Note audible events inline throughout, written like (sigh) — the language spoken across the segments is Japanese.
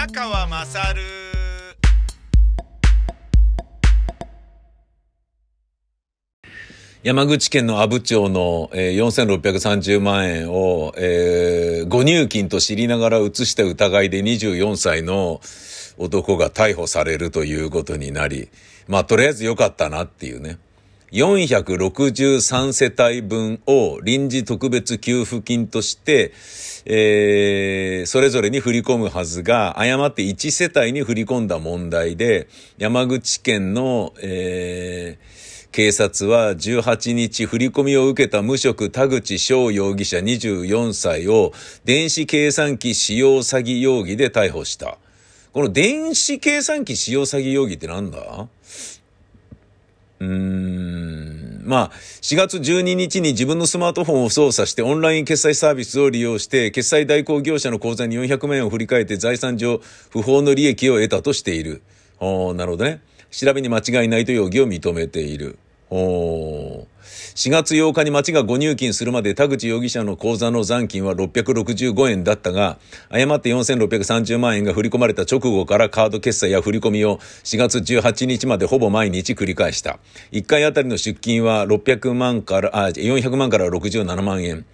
宮川まさる山口県の阿武町の、えー、4630万円を、えー、誤入金と知りながら移した疑いで24歳の男が逮捕されるということになり、まあとりあえず良かったなっていうね。463世帯分を臨時特別給付金として、えー、それぞれに振り込むはずが、誤って1世帯に振り込んだ問題で、山口県の、えー、警察は18日振り込みを受けた無職田口翔容疑者24歳を電子計算機使用詐欺容疑で逮捕した。この電子計算機使用詐欺容疑ってなんだ？うーん。まあ、4月12日に自分のスマートフォンを操作してオンライン決済サービスを利用して、決済代行業者の口座に400万円を振り替えて財産上不法の利益を得たとしている。おなるほどね。調べに間違いないと容疑を認めている。お4月8日に町が誤入金するまで田口容疑者の口座の残金は665円だったが、誤って4630万円が振り込まれた直後からカード決済や振り込みを4月18日までほぼ毎日繰り返した。1回あたりの出金は600万から、あ、400万から67万円。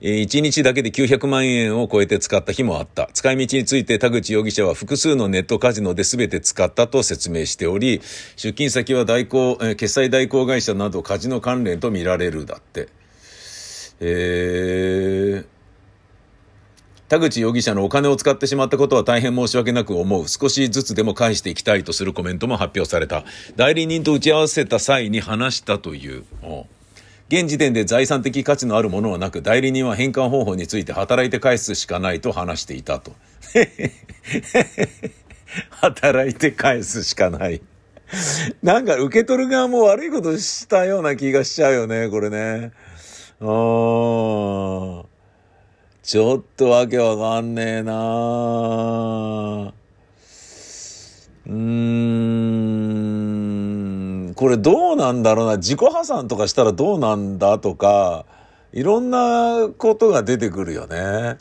1日だけで900万円を超えて使った日もあった。使い道について田口容疑者は複数のネットカジノで全て使ったと説明しており、出金先は代行、決済代行会社などカジノ関連と見られるだって。えー、田口容疑者のお金を使ってしまったことは大変申し訳なく思う。少しずつでも返していきたいとするコメントも発表された。代理人と打ち合わせた際に話したという。現時点で財産的価値のあるものはなく、代理人は返還方法について働いて返すしかないと話していたと。(laughs) 働いて返すしかない。なんか受け取る側も悪いことしたような気がしちゃうよね、これね。あー。ちょっとわけわかんねえなうーん。これどうなんだろうな、自己破産とかしたらどうなんだとか、いろんなことが出てくるよね。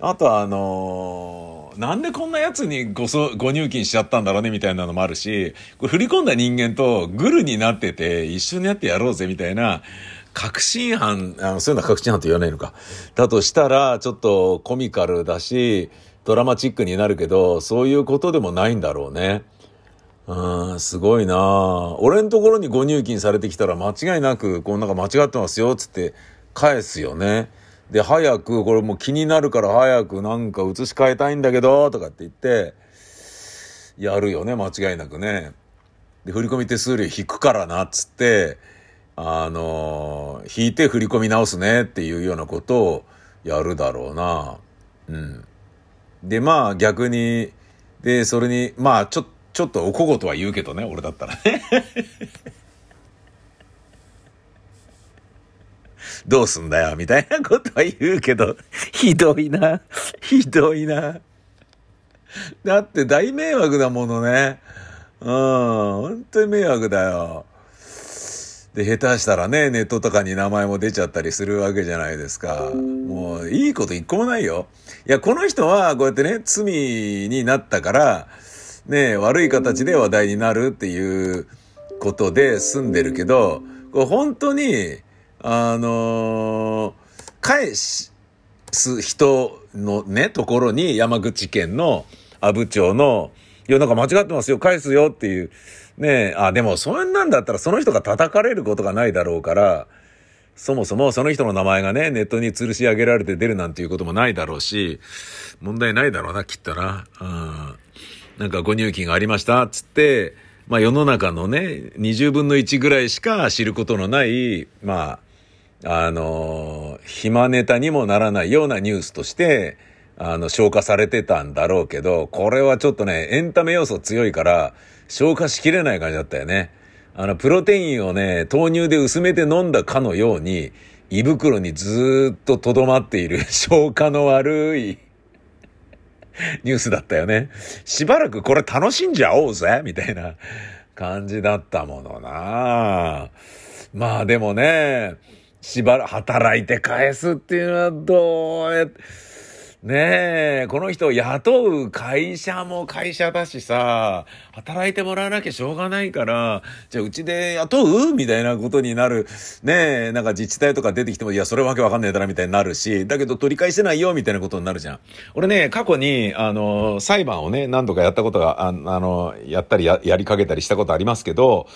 あとはあのー、なんでこんなやつにごそ、ご入金しちゃったんだろうね？みたいなのもあるし、これ振り込んだ人間とグルになってて一緒にやってやろうぜみたいな、確信犯、あの、そういうのは確信犯と言わないのか。だとしたら、ちょっとコミカルだし、ドラマチックになるけど、そういうことでもないんだろうね。うん、すごいな俺のところにご入金されてきたら間違いなく、こうなんか間違ってますよ、つって返すよね。で、早く、これもう気になるから早くなんか移し替えたいんだけど、とかって言って、やるよね、間違いなくね。で、振り込み手数料引くからな、っつって、あの引いて振り込み直すねっていうようなことをやるだろうな。うん。で、まあ逆に、で、それに、まあちょっと、ちょっとおこごとは言うけどね、俺だったらね。(laughs) どうすんだよ、みたいなことは言うけど、(laughs) ひどいな、(laughs) ひどいな。だって大迷惑だものね。うん、本当に迷惑だよ。で、下手したらね、ネットとかに名前も出ちゃったりするわけじゃないですか。もう、いいこと一個もないよ。いや、この人は、こうやってね、罪になったから、ね、悪い形で話題になるっていうことで済んでるけど、こう本当に、あのー、返す人のね、ところに山口県の阿武町の、いや、なんか間違ってますよ、返すよっていう。ねあ、でも、そんなんだったらその人が叩かれることがないだろうから、そもそもその人の名前がね、ネットに吊るし上げられて出るなんていうこともないだろうし、問題ないだろうな、きっとな。うんなんかご入金がありました、つって、まあ世の中のね、20分の1ぐらいしか知ることのない、まあ、あの、暇ネタにもならないようなニュースとして、あの、消化されてたんだろうけど、これはちょっとね、エンタメ要素強いから、消化しきれない感じだったよね。あの、プロテインをね、豆乳で薄めて飲んだかのように、胃袋にずっと留まっている消化の悪い (laughs) ニュースだったよね。しばらくこれ楽しんじゃおうぜみたいな感じだったものなまあでもね、しばらく、働いて返すっていうのはどうやって、ねえ、この人雇う会社も会社だしさ、働いてもらわなきゃしょうがないから、じゃあうちで雇う？みたいなことになる。ねえ、なんか自治体とか出てきても、いや、それわけわかんねえだな、みたいになるし、だけど取り返せないよ、みたいなことになるじゃん。俺ね、過去に、あの、裁判をね、何度かやったことが、ああの、やったりや、やりかけたりしたことありますけど、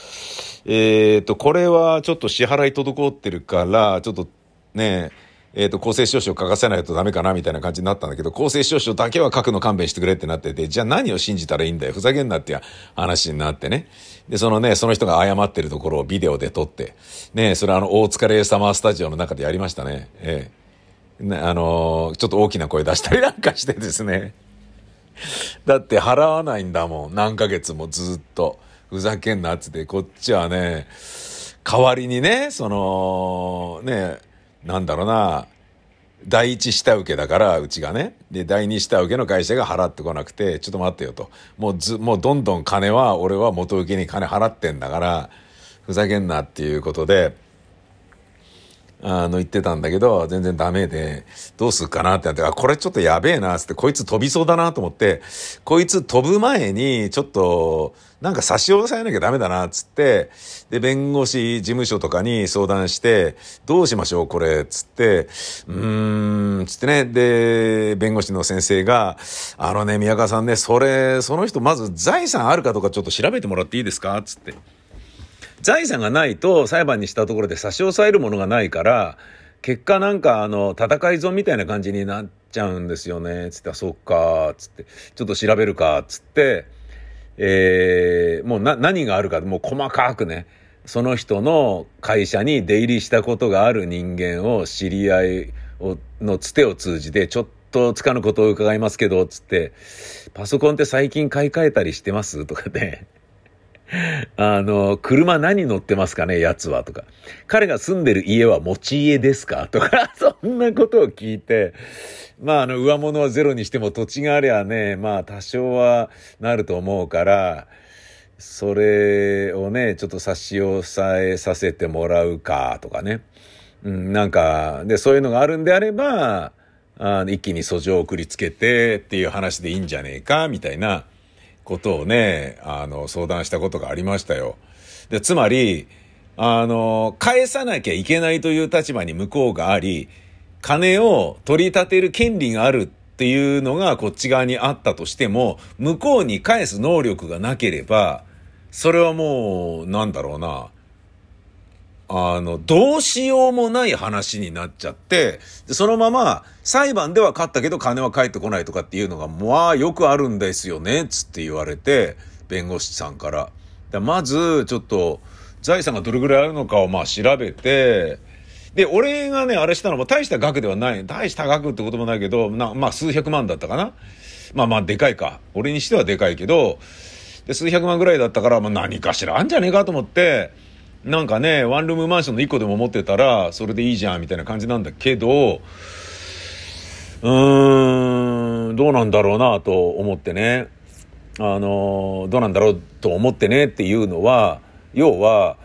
えっ、ー、と、これはちょっと支払い滞ってるから、ちょっとね、ええっ、ー、と、公正証書を書かせないとダメかなみたいな感じになったんだけど、公正証書だけは書くの勘弁してくれってなってて、じゃあ何を信じたらいいんだよ。ふざけんなって話になってね。で、そのね、その人が謝ってるところをビデオで撮って、ね、それあの、大塚レイサマースタジオの中でやりましたね。ええね、あのー、ちょっと大きな声出したりなんかしてですね。(laughs) だって払わないんだもん。何ヶ月もずっと。ふざけんなっつって、こっちはね、代わりにね、その、ね、なんだろうな、第一下請けだから、うちがね。で、第二下請けの会社が払ってこなくて、ちょっと待ってよと。もうず、もうどんどん金は、俺は元請けに金払ってんだから、ふざけんなっていうことで、あの、言ってたんだけど、全然ダメで、どうすっかなってなって、あ、これちょっとやべえな、つって、こいつ飛びそうだなと思って、こいつ飛ぶ前に、ちょっと、なんか差し押さえなきゃダメだな、つって、で、弁護士事務所とかに相談して、どうしましょう、これ、つって、うーん、つってね、で、弁護士の先生が、あのね、宮川さんね、それ、その人まず財産あるかどうかちょっと調べてもらっていいですかつって。財産がないと裁判にしたところで差し押さえるものがないから、結果なんかあの、戦い損みたいな感じになっちゃうんですよね。つって、そっか、つって、ちょっと調べるか、つって、えー、もうな、何があるか、もう細かくね、その人の会社に出入りしたことがある人間を知り合いをのつてを通じて、ちょっとつかぬことを伺いますけど、つって、パソコンって最近買い替えたりしてます？とかね。(laughs) あの、車何乗ってますかね、奴はとか。彼が住んでる家は持ち家ですか？とか、(laughs) そんなことを聞いて、まあ、あの、上物はゼロにしても土地がありゃね、まあ、多少はなると思うから、それをね、ちょっと差し押さえさせてもらうか、とかね。うん、なんか、で、そういうのがあるんであれば、あ一気に訴状を送りつけてっていう話でいいんじゃねえか、みたいな。ことをね、あの、相談したことがありましたよ。で、つまり、あの、返さなきゃいけないという立場に向こうがあり、金を取り立てる権利があるっていうのがこっち側にあったとしても、向こうに返す能力がなければ、それはもう、なんだろうな、あの、どうしようもない話になっちゃって、そのまま裁判では勝ったけど金は返ってこないとかっていうのが、まあよくあるんですよね、つって言われて、弁護士さんから。らまず、ちょっと、財産がどれぐらいあるのかをまあ調べて、で、俺がね、あれしたのも大した額ではない。大した額ってこともないけど、なまあ数百万だったかな。まあまあでかいか。俺にしてはでかいけど、で、数百万ぐらいだったから、まあ何かしらあんじゃねえかと思って、なんかね、ワンルームマンションの1個でも持ってたら、それでいいじゃん、みたいな感じなんだけど、うーん、どうなんだろうな、と思ってね。あの、どうなんだろうと思ってねっていうのは、要は、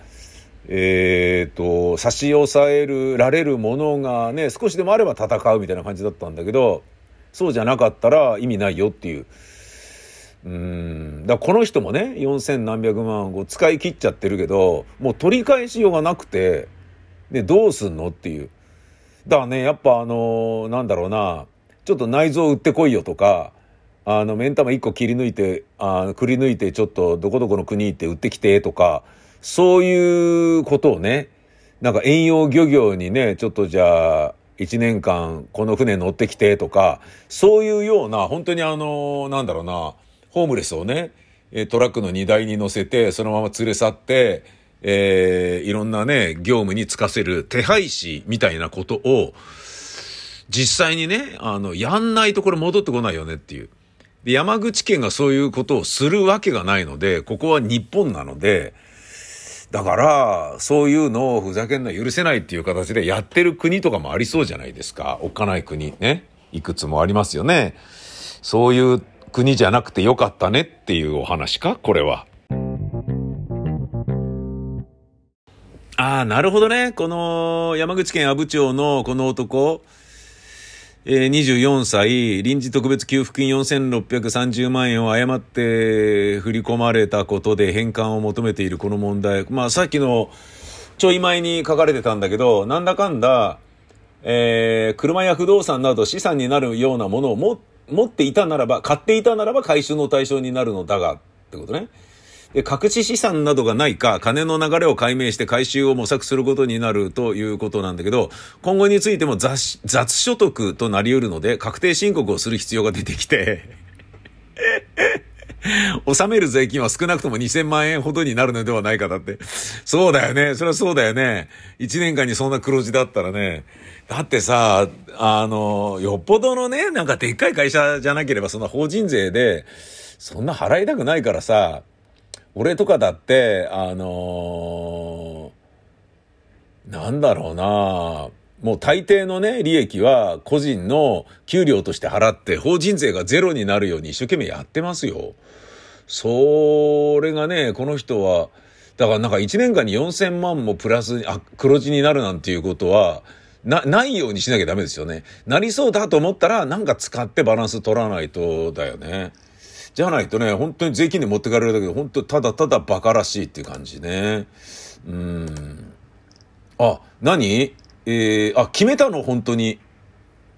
えっ、ー、と、差し押さえる、られるものがね、少しでもあれば戦うみたいな感じだったんだけど、そうじゃなかったら意味ないよっていう。うん。だこの人もね、4000何百万を使い切っちゃってるけど、もう取り返しようがなくて、で、どうすんのっていう。だからね、やっぱあのなんだろうな、ちょっと内臓売ってこいよとか、あの、目ん玉一個切り抜いて、あくり抜いてちょっとどこどこの国行って売ってきてとか、そういうことをね、なんか遠洋漁業にね、ちょっとじゃあ、一年間この船乗ってきてとか、そういうような、本当にあの、なんだろうな、ホームレスをね、トラックの荷台に乗せて、そのまま連れ去って、えー、いろんなね、業務に就かせる手配師みたいなことを、実際にね、あの、やんないとこれ戻ってこないよねっていう。で、山口県がそういうことをするわけがないので、ここは日本なので、だから、そういうのをふざけんな許せないっていう形でやってる国とかもありそうじゃないですか。おっかない国ね。いくつもありますよね。そういう国じゃなくてよかったねっていうお話か？これは。ああ、なるほどね。この山口県阿武町のこの男、え、24歳、臨時特別給付金4630万円を誤って振り込まれたことで返還を求めているこの問題。まあさっきのちょい前に書かれてたんだけど、なんだかんだ、えー、車や不動産など資産になるようなものを持って持っていたならば、買っていたならば回収の対象になるのだが、ってことね。で、隠し資産などがないか、金の流れを解明して回収を模索することになるということなんだけど、今後についても雑雑所得となり得るので、確定申告をする必要が出てきて (laughs) 納める税金は少なくとも2000万円ほどになるのではないかだって。そうだよね。それはそうだよね。1年間にそんな黒字だったらね。だってさ、あの、よっぽどのね、なんかでっかい会社じゃなければそんな法人税で、そんな払いたくないからさ、俺とかだって、あのー、なんだろうなもう大抵のね、利益は個人の給料として払って法人税がゼロになるように一生懸命やってますよ。それがね、この人は、だからなんか1年間に4000万もプラス、あ、黒字になるなんていうことは、な、ないようにしなきゃダメですよね。なりそうだと思ったら、なんか使ってバランス取らないとだよね。じゃないとね、本当に税金で持ってかれるだけで、本当ただただバカらしいっていう感じね。うん。あ、何？えー、あ、決めたの？本当に。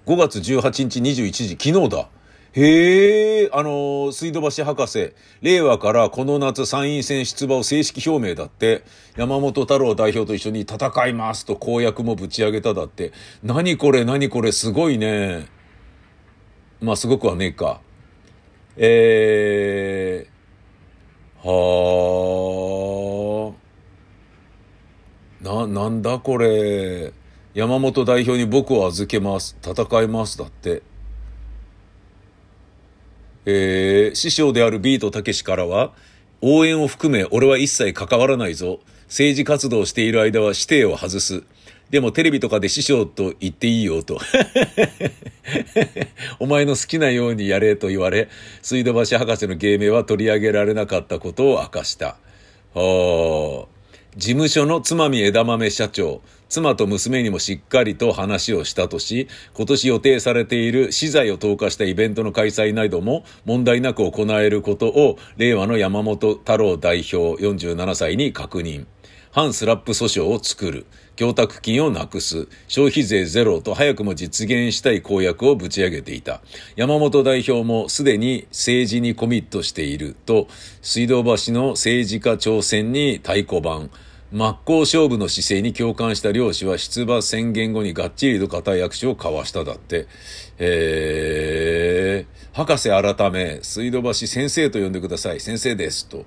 5月18日21時、昨日だ。へえ、あの水道橋博士、令和からこの夏参院選出馬を正式表明だって、山本太郎代表と一緒に戦いますと公約もぶち上げただって、何これ何これすごいね。まあすごくはねえか。えー、はあ。な、なんだこれ。山本代表に僕を預けます。戦います。だって。えー、師匠であるビートたけしからは、応援を含め俺は一切関わらないぞ。政治活動している間は指定を外す。でもテレビとかで師匠と言っていいよと。(laughs) お前の好きなようにやれと言われ、水道橋博士の芸名は取り上げられなかったことを明かした。はあ。事務所のつまみ枝豆社長、妻と娘にもしっかりと話をしたとし、今年予定されている資材を投下したイベントの開催なども問題なく行えることを、令和の山本太郎代表47歳に確認。反スラップ訴訟を作る。供託金をなくす。消費税ゼロと早くも実現したい公約をぶち上げていた。山本代表もすでに政治にコミットしていると、水道橋の政治家挑戦に太鼓判。真っ向勝負の姿勢に共感した漁師は出馬宣言後にがっちりと固い握手を交わしただって。えー、博士改め、水道橋先生と呼んでください。先生です。と、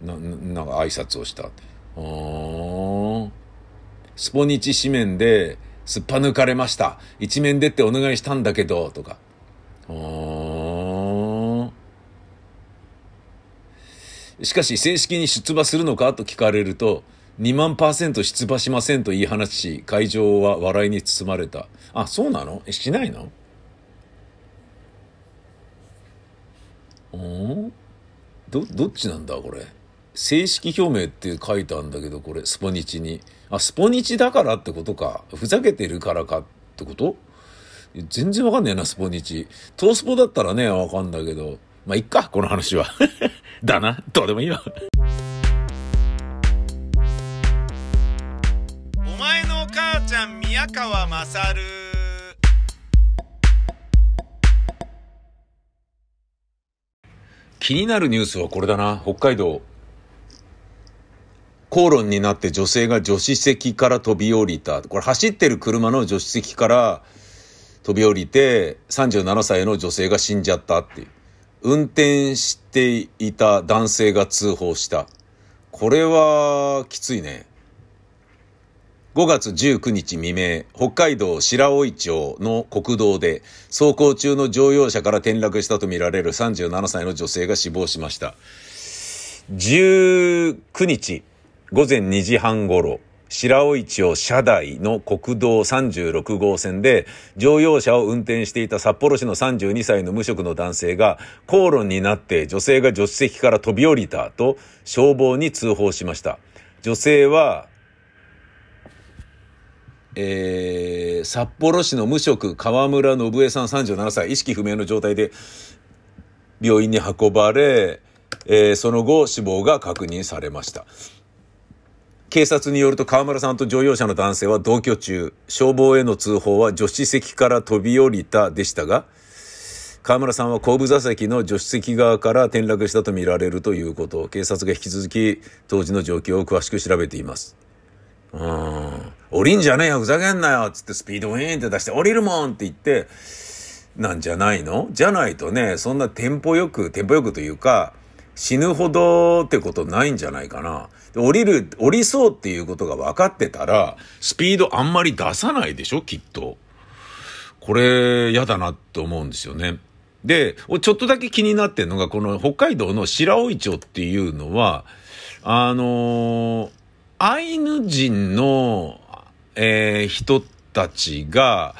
な、なんか挨拶をした。スポニチ紙面で、すっぱ抜かれました。一面でってお願いしたんだけど、とか。しかし、正式に出馬するのかと聞かれると、2万パーセント出馬しませんと言い放ち、会場は笑いに包まれた。あ、そうなの？しないの？んど、どっちなんだこれ？正式表明って書いたんだけど、これ、スポニチに。あ、スポニチだからってことか。ふざけてるからかってこと？全然わかんねえな、スポニチ。トースポだったらね、わかんだけど。まあ、いっか、この話は。(laughs) だな。どうでもいいわ。お前の母ちゃん、宮川まさる。気になるニュースはこれだな。北海道。口論になって女性が助手席から飛び降りた。これ走ってる車の助手席から飛び降りて37歳の女性が死んじゃったっていう。運転していた男性が通報した。これはきついね。5月19日未明、北海道白老町の国道で走行中の乗用車から転落したとみられる37歳の女性が死亡しました。19日、午前2時半頃、白老町車台の国道36号線で乗用車を運転していた札幌市の32歳の無職の男性が口論になって女性が助手席から飛び降りたと消防に通報しました。女性はえー、札幌市の無職河村信江さん37歳、意識不明の状態で病院に運ばれ、えー、その後死亡が確認されました。警察によると河村さんと乗用車の男性は同居中、消防への通報は助手席から飛び降りたでしたが、河村さんは後部座席の助手席側から転落したとみられるということ警察が引き続き当時の状況を詳しく調べています。うん。降りんじゃねえよ、ふざけんなよつってスピードウィーンって出して降りるもんって言って、なんじゃないの？じゃないとね、そんなテンポよく、テンポよくというか、死ぬほどってことないんじゃないかな。降りる、降りそうっていうことが分かってたら、スピードあんまり出さないでしょ、きっと。これ、嫌だなって思うんですよね。で、ちょっとだけ気になってんのが、この北海道の白老町っていうのは、あのー、アイヌ人の、えー、人たちが、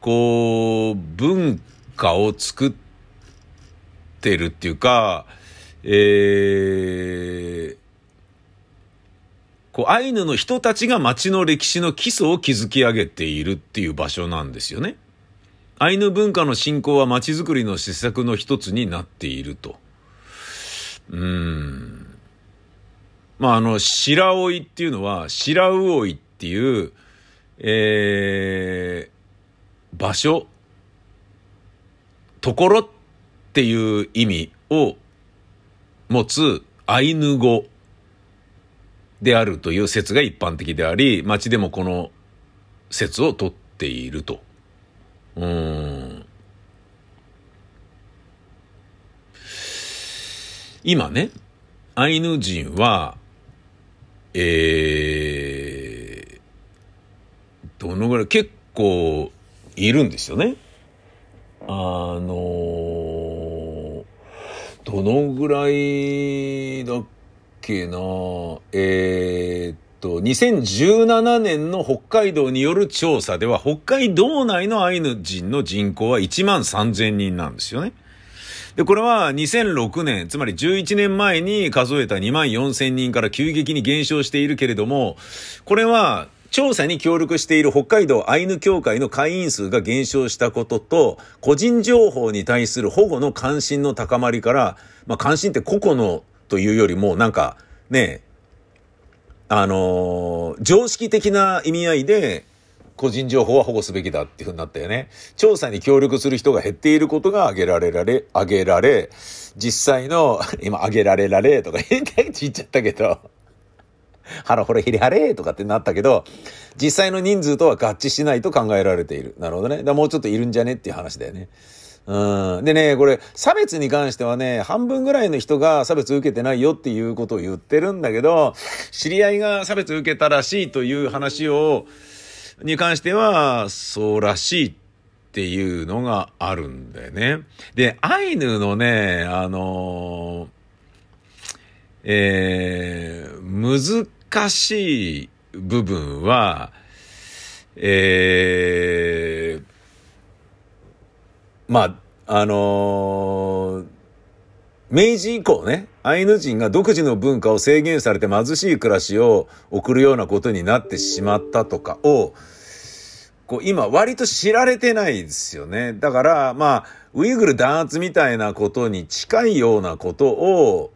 こう、文化を作ってるっていうか、えー、こう、アイヌの人たちが街の歴史の基礎を築き上げているっていう場所なんですよね。アイヌ文化の振興は街づくりの施策の一つになっていると。うーん。まあ、あの、白老っていうのは、白魚井っていう、えー、場所、ところっていう意味を持つアイヌ語であるという説が一般的であり、町でもこの説を取っていると。うん。今ね、アイヌ人は、えー、どのぐらい、結構いるんですよね。あのどのぐらいだっけなえー、っと、2017年の北海道による調査では、北海道内のアイヌ人の人口は1万3000人なんですよね。で、これは2006年、つまり11年前に数えた2万4000人から急激に減少しているけれども、これは調査に協力している北海道アイヌ協会の会員数が減少したことと、個人情報に対する保護の関心の高まりから、まあ関心って個々のというよりも、なんか、ね、あのー、常識的な意味合いで、個人情報は保護すべきだっていうふうになったよね。調査に協力する人が減っていることが挙げられられ、挙げられ、実際の、(laughs) 今挙げられられとか変態言っちゃったけど、ハラホレヒリハレーとかってなったけど、実際の人数とは合致しないと考えられている。なるほどね。だもうちょっといるんじゃねっていう話だよね。うん。でね、これ、差別に関してはね、半分ぐらいの人が差別受けてないよっていうことを言ってるんだけど、知り合いが差別受けたらしいという話を、に関しては、そうらしいっていうのがあるんだよね。で、アイヌのね、あのえー、難しい部分は、えー、まあ、あのー、明治以降ね、アイヌ人が独自の文化を制限されて貧しい暮らしを送るようなことになってしまったとかを、こう今割と知られてないですよね。だから、まあ、ウイグル弾圧みたいなことに近いようなことを、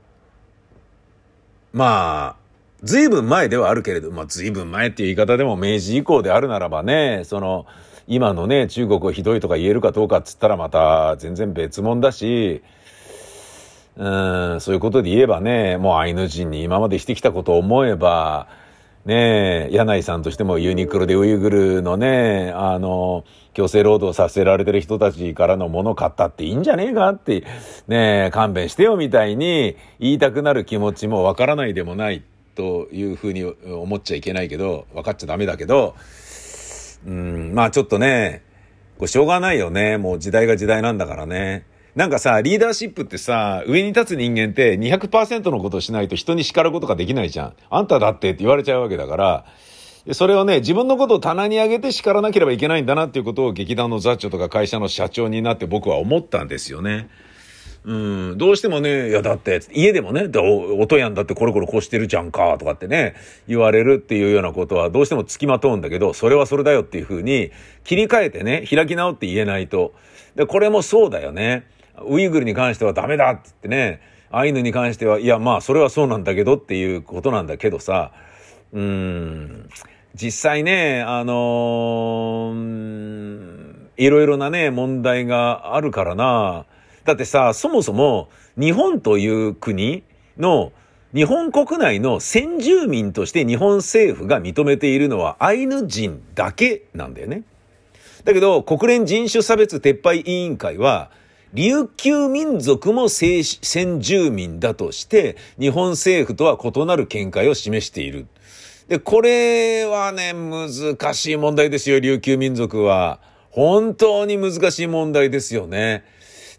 まあ、随分前ではあるけれど、まあ随分前っていう言い方でも明治以降であるならばね、その、今のね、中国をひどいとか言えるかどうかっつったらまた全然別物だし、うん、そういうことで言えばね、もうアイヌ人に今までしてきたことを思えば、ねえ、柳井さんとしてもユニクロでウイグルのね、あの、強制労働させられてる人たちからのもの買ったっていいんじゃねえかって、ねえ、勘弁してよみたいに言いたくなる気持ちもわからないでもない。というふうに思っちゃいけないけど、分かっちゃダメだけど、うん、まあちょっとね、これしょうがないよね。もう時代が時代なんだからね。なんかさ、リーダーシップってさ、上に立つ人間って200%のことをしないと人に叱ることができないじゃん。あんただってって言われちゃうわけだから、それをね、自分のことを棚に上げて叱らなければいけないんだなっていうことを劇団の座長とか会社の社長になって僕は思ったんですよね。うん、どうしてもね、いやだって、家でもね、音やんだってコロコロこうしてるじゃんか、とかってね、言われるっていうようなことはどうしても付きまとうんだけど、それはそれだよっていうふうに切り替えてね、開き直って言えないと。で、これもそうだよね。ウイグルに関してはダメだって言ってね、アイヌに関しては、いやまあそれはそうなんだけどっていうことなんだけどさ、うん、実際ね、あのーいろいろなね、問題があるからな。だってさ、そもそも日本という国の日本国内の先住民として日本政府が認めているのはアイヌ人だけなんだよね。だけど国連人種差別撤廃委員会は琉球民族も先住民だとして日本政府とは異なる見解を示している。で、これはね、難しい問題ですよ、琉球民族は。本当に難しい問題ですよね。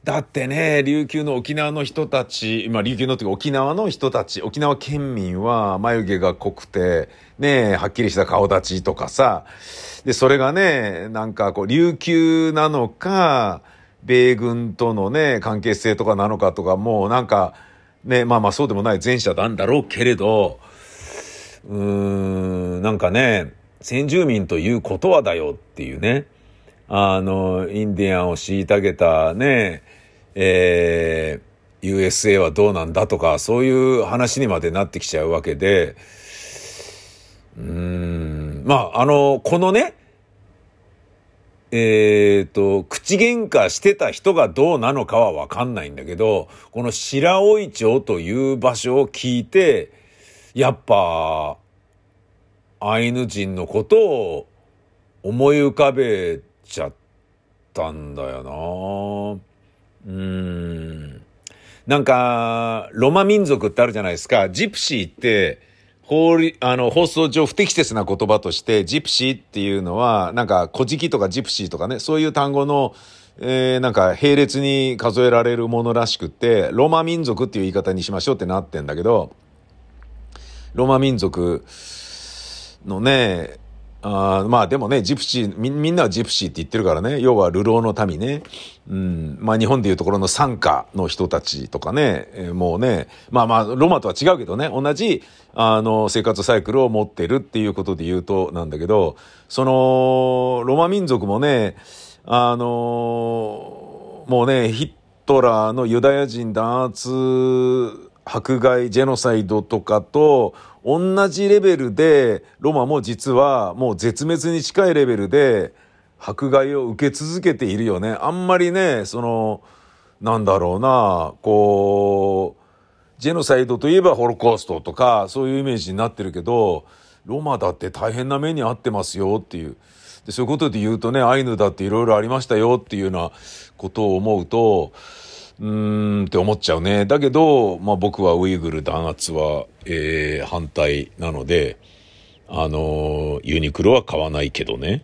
だってね、琉球の沖縄の人たち、まあ琉球のっていうか沖縄の人たち、沖縄県民は眉毛が濃くて、ね、はっきりした顔立ちとかさ、で、それがね、なんかこう、琉球なのか、米軍とのね、関係性とかなのかとか、もうなんか、ね、まあまあそうでもない前者なんだろうけれど、うーん、なんかね、先住民ということはだよっていうね、あの、インディアンを虐げたね、えー、USA はどうなんだとか、そういう話にまでなってきちゃうわけで、うん、まあ、あの、このね、えっ、と、口喧嘩してた人がどうなのかはわかんないんだけど、この白老町という場所を聞いて、やっぱ、アイヌ人のことを思い浮かべちゃったんだよな。うん。なんか、ロマ民族ってあるじゃないですか。ジプシーって、法律、あの、放送上不適切な言葉として、ジプシーっていうのは、なんか、古事記とかジプシーとかね、そういう単語の、えー、なんか、並列に数えられるものらしくって、ロマ民族っていう言い方にしましょうってなってんだけど、ロマ民族のね、あまあでもね、ジプシーみ、みんなはジプシーって言ってるからね、要は流浪の民ね。うん、まあ日本でいうところの参加の人たちとかね、えーもうね、まあまあロマとは違うけどね、同じ、あの、生活サイクルを持ってるっていうことで言うとなんだけど、その、ロマ民族もね、あの、もうね、ヒットラーのユダヤ人弾圧、迫害、ジェノサイドとかと同じレベルで、ロマも実はもう絶滅に近いレベルで迫害を受け続けているよね。あんまりね、その、なんだろうな、こう、ジェノサイドといえばホロコーストとか、そういうイメージになってるけど、ロマだって大変な目に遭ってますよっていう。でそういうことで言うとね、アイヌだっていろいろありましたよっていうようなことを思うと、うーんって思っちゃうね。だけど、まあ僕はウイグル弾圧は、えー反対なので、あのーユニクロは買わないけどね。